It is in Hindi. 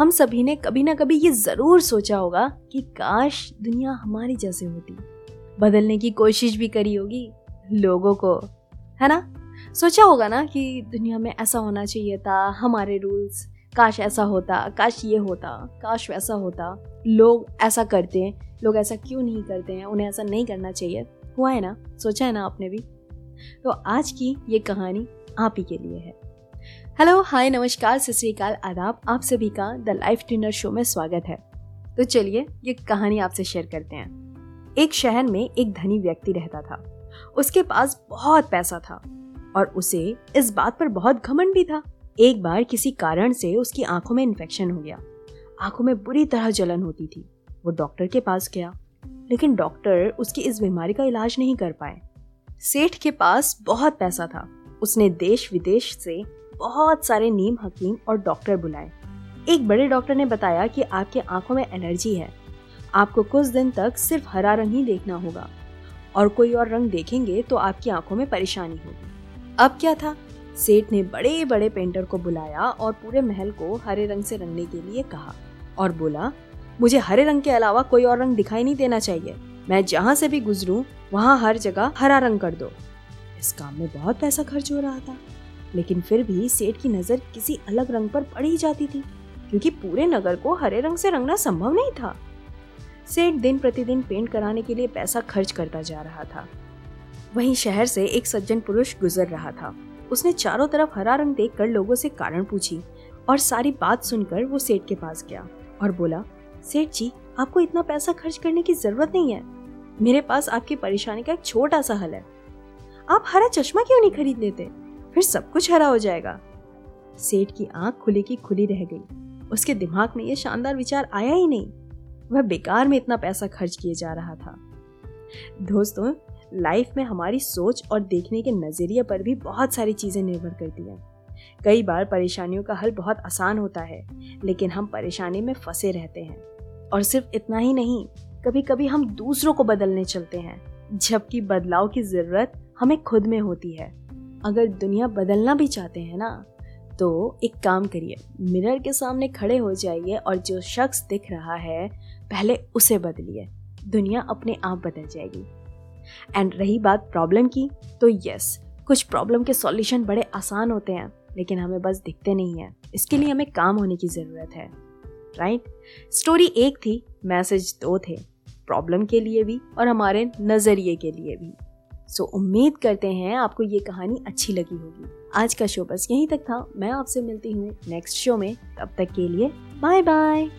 हम सभी ने कभी ना कभी ये ज़रूर सोचा होगा कि काश दुनिया हमारी जैसे होती। बदलने की कोशिश भी करी होगी लोगों को, है ना? सोचा होगा ना कि दुनिया में ऐसा होना चाहिए था, हमारे रूल्स काश ऐसा होता, काश ये होता, काश वैसा होता। लोग ऐसा करते हैं, लोग ऐसा क्यों नहीं करते हैं? उन्हें ऐसा नहीं करना चाहिए। हुआ है ना? सोचा है ना आपने भी? तो आज की ये कहानी आप ही के लिए है। हेलो हाय नमस्कार, सत आदाब आप सभी का द लाइफ डिनर शो में स्वागत है। तो चलिए, ये कहानी आपसे शेयर करते हैं। एक शहर में एक धनी व्यक्ति रहता था। उसके पास बहुत पैसा था और उसे इस बात पर बहुत घमंड भी था। एक बार किसी कारण से उसकी आँखों में इन्फेक्शन हो गया। आँखों में बुरी तरह जलन होती थी। वो डॉक्टर के पास गया। लेकिन डॉक्टर उसकी इस बीमारी का इलाज नहीं कर पाए। सेठ के पास बहुत पैसा था। उसने देश विदेश से बहुत सारे नीम हकीम और डॉक्टर बुलाए। एक बड़े डॉक्टर ने बताया कि आपके आँखों में एलर्जी है। आपको कुछ दिन तक सिर्फ़ हरा रंग ही देखना होगा। और कोई और रंग देखेंगे तो आपकी आँखों में परेशानी होगी। अब क्या था? सेठ ने बड़े बड़े पेंटर को बुलाया और पूरे महल को हरे रंग से रंगने के लिए कहा और बोला, मुझे हरे रंग के अलावा कोई और रंग दिखाई नहीं देना चाहिए। मैं जहाँ से भी गुजरूं, वहाँ हर जगह हरा रंग कर दो। इस काम में बहुत पैसा खर्च हो रहा था। लेकिन फिर भी सेठ की नज़र किसी अलग रंग पर पड़ जाती थी, क्योंकि पूरे नगर को हरे रंग से रंगना संभव नहीं था। सेठ दिन प्रतिदिन पेंट कराने के लिए पैसा खर्च करता जा रहा था। वहीं शहर से एक सज्जन पुरुष गुजर रहा था। उसने चारों तरफ़ हरा रंग देख कर लोगों से कारण पूछी और सारी बात सुनकर वो सेठ के पास गया और बोला, सेठ जी, आपको इतना पैसा खर्च करने की ज़रूरत नहीं है। मेरे पास आपकी परेशानी का एक छोटा सा हल है। आप हरा चश्मा क्यों नहीं खरीद लेते? फिर सब कुछ हरा हो जाएगा। सेठ की आँख खुली की खुली रह गई। उसके दिमाग में यह शानदार विचार आया ही नहीं। वह बेकार में इतना पैसा खर्च किए जा रहा था। दोस्तों, लाइफ में हमारी सोच और देखने के नज़रिए पर भी बहुत सारी चीज़ें निर्भर करती हैं। कई बार परेशानियों का हल बहुत आसान होता है, लेकिन हम परेशानी में फंसे रहते हैं। और सिर्फ़ इतना ही नहीं कभी कभी हम दूसरों को बदलने चलते हैं, जबकि बदलाव की ज़रूरत हमें खुद में होती है। अगर दुनिया बदलना भी चाहते हैं ना तो एक काम करिए, मिरर के सामने खड़े हो जाइए और जो शख्स दिख रहा है, पहले उसे बदलिए। दुनिया अपने आप बदल जाएगी। एंड रही बात प्रॉब्लम की तो यस कुछ प्रॉब्लम के सॉल्यूशन बड़े आसान होते हैं, लेकिन हमें बस दिखते नहीं हैं। इसके लिए हमें काम होने की ज़रूरत है। राइट स्टोरी एक थी मैसेज दो थे। प्रॉब्लम के लिए भी और हमारे नज़रिए के लिए भी। सो उम्मीद करते हैं आपको ये कहानी अच्छी लगी होगी। आज का शो बस यहीं तक था। मैं आपसे मिलती हूँ नेक्स्ट शो में। तब तक के लिए बाय बाय